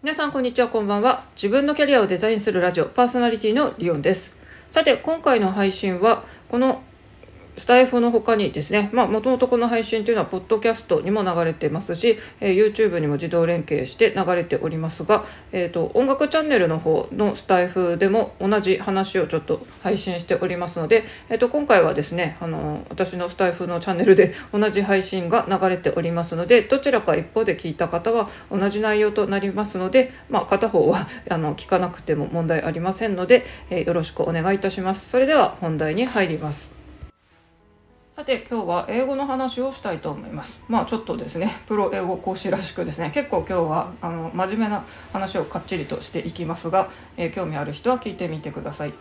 皆さんこんにちはこんばんは。自分のキャリアをデザインするラジオパーソナリティのリオンです。さて今回の配信はこのスタイフの他にですね、まあ、もともとこの配信というのは、ポッドキャストにも流れてますし、えー、YouTube にも自動連携して流れておりますが、えーと、音楽チャンネルの方のスタイフでも同じ話をちょっと配信しておりますので、えーと、今回はですね、あの私のスタイフのチャンネルで同じ配信が流れておりますので、どちらか一方で聞いた方は同じ内容となりますので、まあ、片方はあの聞かなくても問題ありませんので、え、よろしくお願いいたします。それでは本題に入ります。さて今日は英語の話をしたいと思います。まあちょっとですね、プロ英語講師らしくですね、結構今日はあの真面目な話をかっちりとしていきますが、えー、興味ある人は聞いてみてください。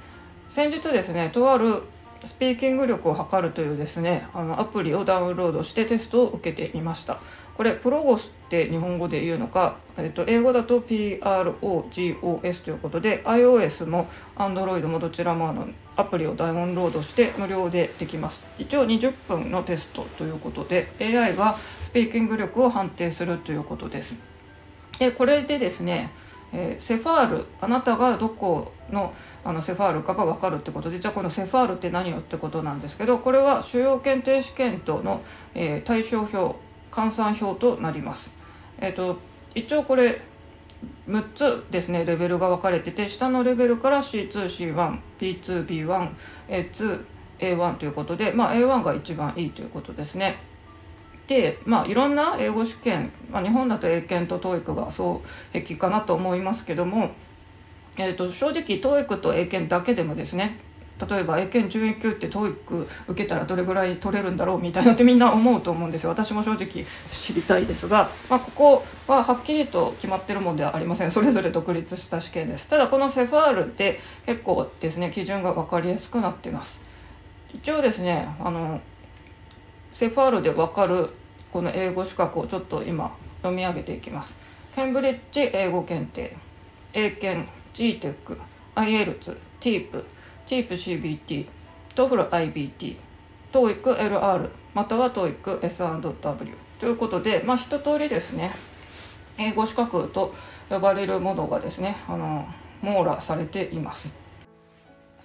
先日ですね、とあるスピーキング力を測るというですね、あのアプリをダウンロードしてテストを受けてみました。これプロゴスって日本語で言うのか、えー、と英語だと PROGOS ということで iOS も Android もどちらもあのアプリをダウンロードして無料でできます一応20分のテストということで AI がスピーキング力を判定するということですでこれでですねえー、セファールあなたがどこのあのセファールかが分かるってことでじゃあこのセファールって何よってことなんですけどこれは主要検定試験との、えー、対象表換算表となります。えーと、一応これ6つですねレベルが分かれてて下のレベルから C2C1P2B1A2A1 ということで、まあ、A1 が一番いいということですね。で、まあ、いろんな英語試験、まあ、日本だと英検と TOEIC がそう壁かなと思いますけども、えーと正直 TOEIC と英検だけでもですね例えば英検準1級って TOEIC 受けたらどれぐらい取れるんだろうみたいなってみんな思うと思うんですよ。私も正直知りたいですが、まあ、ここははっきりと決まってるもんではありません。それぞれ独立した試験です。ただこのセファールで結構ですね基準が分かりやすくなってます。一応ですねあのセファールで分かるこの英語資格をちょっと今読み上げていきます。ケンブリッジ英語検定英検 GTEC IELTS TEEP TEEP-CBT、TOEFL IBT、TOEIC-LR、または TOEIC-S&W ということで、まあ、一通りですね、英語資格と呼ばれるものがですね、あの、網羅されています。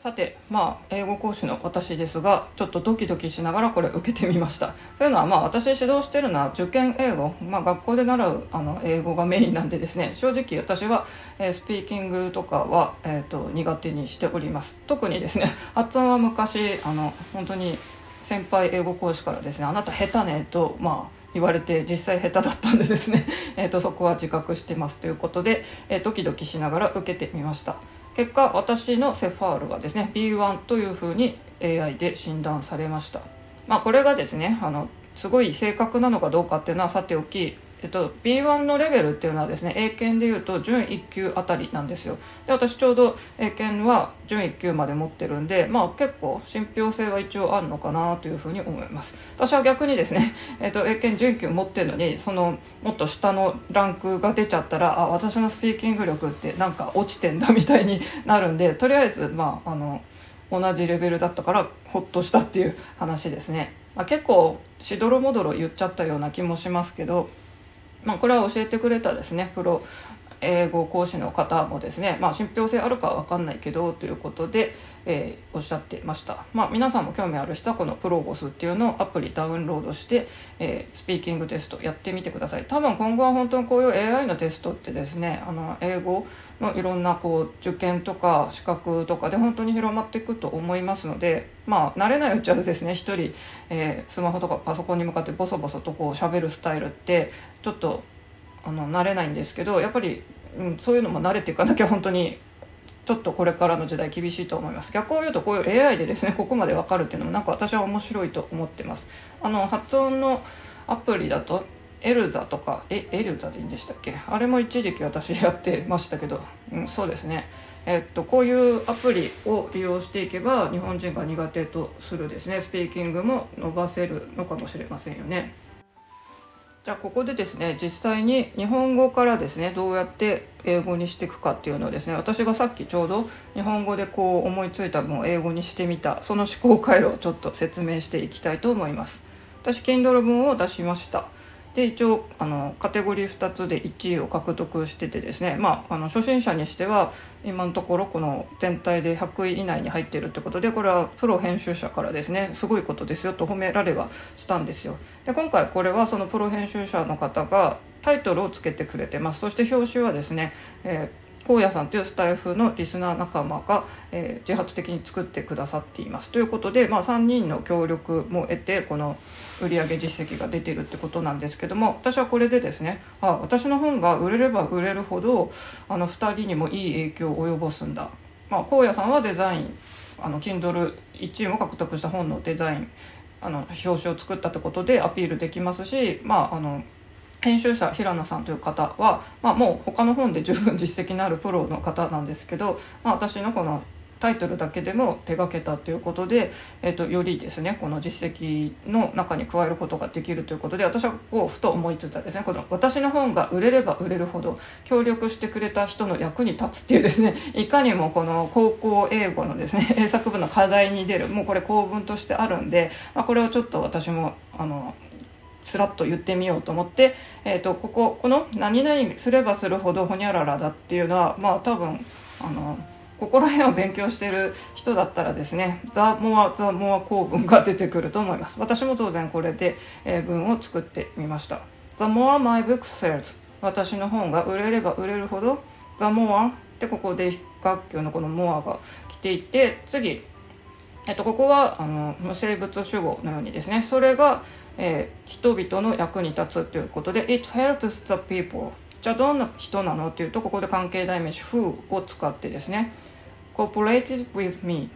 さてまあ英語講師の私ですがちょっとドキドキしながらこれ受けてみました。というのはまあ私指導してるのは受験英語、まあ、学校で習うあの英語がメインなんでですね正直私は、えー、スピーキングとかは、えーと、苦手にしております。特にですね 発音は昔あの本当に先輩英語講師からですねあなた下手ねとまあ言われて実際下手だったんでですね、えーと、そこは自覚してますということで、えー、ドキドキしながら受けてみました。結果私のセファールはですね B1 というふうに AI で診断されました。まあこれがですねあのすごい性格なのかどうかっていうのはさておきえっと、B1 のレベルっていうのはですね英検でいうと準1級あたりなんですよ。で私ちょうど英検は準1級まで持ってるんでまあ結構信憑性は一応あるのかなというふうに思います。私は逆にですね、えっと、英検準1級持ってるのにそのもっと下のランクが出ちゃったらあ私のスピーキング力ってなんか落ちてんだみたいになるんでとりあえずまああの同じレベルだったからほっとしたっていう話ですね、まあ、結構しどろもどろ言っちゃったような気もしますけどまあ、これは教えてくれたですねプロ。英語講師の方もですね、まあ、信憑性あるかは分かんないけどということで、えー、おっしゃってました、まあ、皆さんも興味ある人はこのプロゴスっていうのをアプリダウンロードして、えー、スピーキングテストやってみてください。多分今後は本当にこういう AI のテストってですねあの英語のいろんなこう受験とか資格とかで本当に広まっていくと思いますのでまあ慣れないうちはですね一人、えー、スマホとかパソコンに向かってボソボソとこう喋るスタイルってちょっとあの慣れないんですけどやっぱり、うん、そういうのも慣れていかなきゃ本当にちょっとこれからの時代厳しいと思います。逆を言うとこういう AI でですねここまで分かるっていうのもなんか私は面白いと思ってます。あの発音のアプリだとエルザとかえエルザでいいんでしたっけ？あれも一時期私やってましたけど、うん、そうですね。えっとこういうアプリを利用していけば日本人が苦手とするですねスピーキングも伸ばせるのかもしれませんよね。じゃあここでですね実際に日本語からですねどうやって英語にしていくかっていうのをですね私がさっきちょうど日本語でこう思いついた分を英語にしてみたその思考回路をちょっと説明していきたいと思います。私 Kindle 本を出しました。で一応あのカテゴリー2つで1位を獲得しててですね、まあ、あの初心者にしては今のところこの全体で100位以内に入ってるってことでこれはプロ編集者からですねすごいことですよと褒められはしたんですよ。で今回これはそのプロ編集者の方がタイトルをつけてくれてます。そして表紙はですね、えー荒野さんというスタイフのリスナー仲間が、えー、自発的に作ってくださっています。ということで、まあ、3人の協力も得てこの売上実績が出てるってことなんですけども私はこれでですねあ私の本が売れれば売れるほどあの2人にもいい影響を及ぼすんだ、まあ、荒野さんはデザインあの Kindle1 位も獲得した本のデザインあの表紙を作ったってことでアピールできますしまああの編集者平野さんという方は、まあ、もう他の本で十分実績のあるプロの方なんですけど、まあ、私のこのタイトルだけでも手がけたということで、えーと、よりですねこの実績の中に加えることができるということで私はこうふと思いついたですねこの私の本が売れれば売れるほど協力してくれた人の役に立つっていうですねいかにもこの高校英語のですね 英作文の課題に出るもうこれ構文としてあるんで、まあ、これをちょっと私もあのスラッと言ってみようと思って、えーと、こここの「何々すればするほどほにゃららだ」っていうのはまあ多分あのここら辺を勉強してる人だったらですね「ザ・モア・ザ・モア」構文が出てくると思います。私も当然これで、えー、文を作ってみました「The more my book sells」私の本が売れれば売れるほど「The more」でここで学級のこの「モア」が来ていて次えっと、ここはあの生物主語のようにですね。それが、えー、人々の役に立つということで「It helps the people」じゃあどんな人なのっていうとここで関係代名詞「who」を使ってですね「cooperated with me」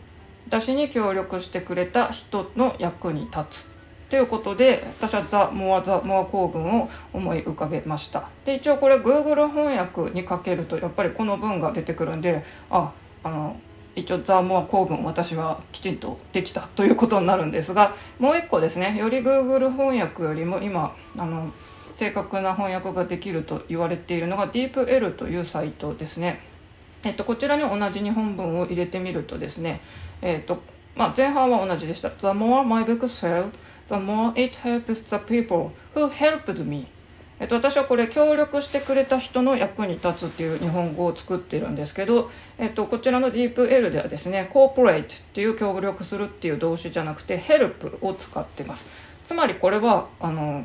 私に協力してくれた人の役に立つということで私はザ・モア・ザ・モア構文を思い浮かべました。で一応これ Google 翻訳にかけるとやっぱりこの文が出てくるんでああの一応ザ・モア構文私はきちんとできたということになるんですがもう一個ですねより Google 翻訳よりも今あの正確な翻訳ができると言われているのが DeepL というサイトですね。えっと、こちらに同じ日本文を入れてみるとですね、えっとまあ、前半は同じでした。The more my book sells, the more it helps the people who helped me. えっと、私はこれ協力してくれた人の役に立つっていう日本語を作ってるんですけど、えっと、こちらの DeepL ではですね Cooperate っていう協力するっていう動詞じゃなくて Help を使ってます。つまりこれはあの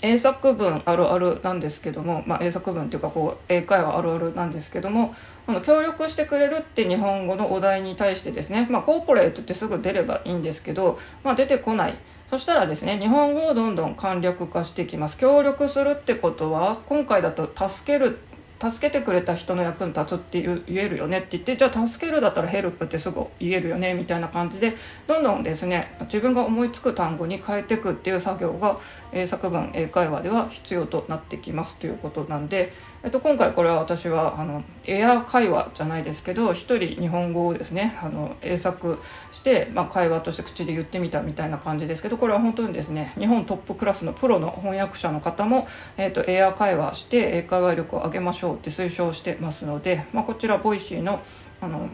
英作文あるあるなんですけども、まあ、英作文っていうかこう英会話あるあるなんですけどもこの協力してくれるって日本語のお題に対してですね、まあ、コーポレートってすぐ出ればいいんですけど、まあ、出てこない。そしたらですね、日本語をどんどん簡略化していきます。協力するってことは、今回だと助ける助けてくれた人の役に立つって言えるよねって言ってじゃあ助けるだったらヘルプってすぐ言えるよねみたいな感じでどんどんですね自分が思いつく単語に変えていくっていう作業が英作文英会話では必要となってきますということなんで、えっと、今回これは私はあのエア会話じゃないですけど一人日本語をですねあの英作して、まあ、会話として口で言ってみたみたいな感じですけどこれは本当にですね日本トップクラスのプロの翻訳者の方も、えっと、エア会話して英会話力を上げましょうって推奨してますので、まあ、こちら Voicy のあの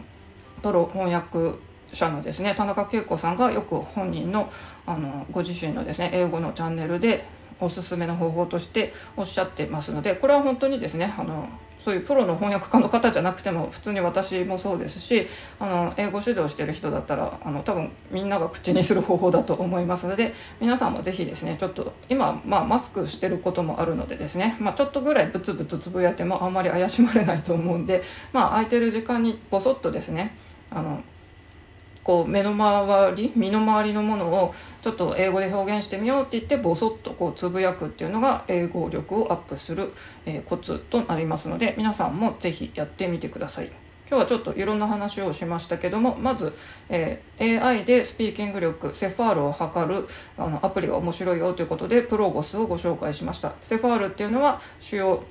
プロ翻訳者のですね田中恵子さんがよく本人のあのご自身のですね英語のチャンネルでおすすめの方法としておっしゃってますのでこれは本当にですねあのそういうプロの翻訳家の方じゃなくても普通に私もそうですしあの英語指導してる人だったらあの多分みんなが口にする方法だと思いますので皆さんもぜひですねちょっと今、まあ、マスクしてることもあるのでですね、まあ、ちょっとぐらいブツブツつぶやいてもあんまり怪しまれないと思うんで、まあ、空いてる時間にボソッとですねあのこう目の周り身の回りのものをちょっと英語で表現してみようって言ってボソッとこうつぶやくっていうのが英語力をアップする、え、コツとなりますので皆さんもぜひやってみてください。今日はちょっといろんな話をしましたけどもまず、えー、AI でスピーキング力セファールを測るあのアプリが面白いよということでプロゴスをご紹介しましたセファールっていうのは主要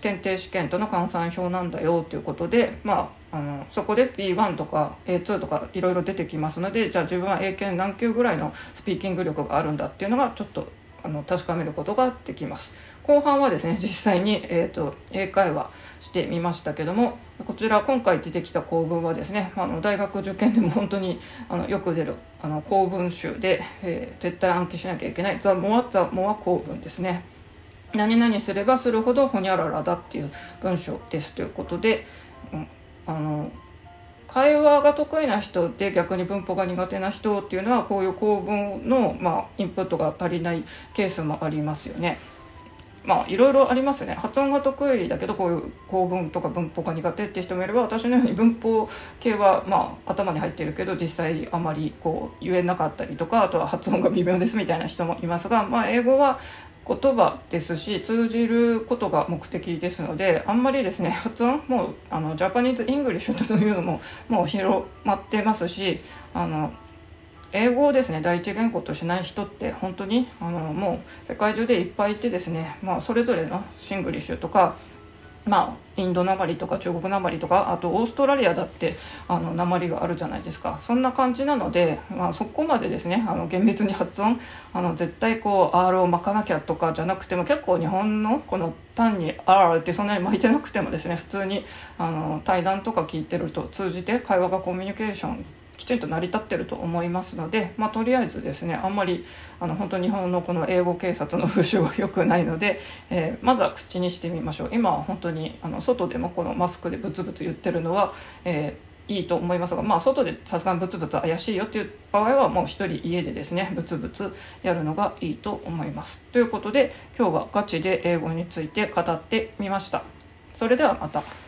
検定試験との換算表なんだよということで、まあ、あのそこで B1 とか A2 とかいろいろ出てきますのでじゃあ自分は英検何級ぐらいのスピーキング力があるんだっていうのがちょっとあの確かめることができます。後半はですね実際に、えーと、英会話してみましたけどもこちら今回出てきた構文はですねあの大学受験でも本当にあのよく出るあの構文集で、えー、絶対暗記しなきゃいけないザ・モア・ザ・モア構文ですね。何々すればするほどほにゃららだっていう文章ですということで、うん、あの会話が得意な人で逆に文法が苦手な人っていうのはこういう構文の、まあ、インプットが足りないケースもありますよね。まあいろいろありますね発音が得意だけどこういう構文とか文法が苦手って人もいれば私のように文法系はまあ頭に入ってるけど実際あまりこう言えなかったりとかあとは発音が微妙ですみたいな人もいますが、まあ、英語は言葉ですし通じることが目的ですのであんまりですね 発音もうあの Japanese English というのももう広まってますしあの英語をですね第一言語としない人って本当にあのもう世界中でいっぱいいてですね、まあ、それぞれのシングリッシュとかまあ、インドなまりとか中国なまりとかあとオーストラリアだってあのなまりがあるじゃないですか。そんな感じなので、まあ、そこまでですねあの厳密に発音あの絶対こう R を巻かなきゃとかじゃなくても結構日本のこの単に R ってそんなに巻いてなくてもですね普通にあの対談とか聞いてると通じて会話がコミュニケーションきちんと成り立ってると思いますので、まあ、とりあえずですねあんまりあの本当日本のこの英語警察の風習は良くないので、えー、まずは口にしてみましょう今は本当にあの外でもこのマスクでブツブツ言ってるのは、えーいいと思いますが、まあ、外でさすがにブツブツ怪しいよっていう場合はもう一人家でですねブツブツやるのがいいと思います。ということで今日はガチで英語について語ってみました。それではまた。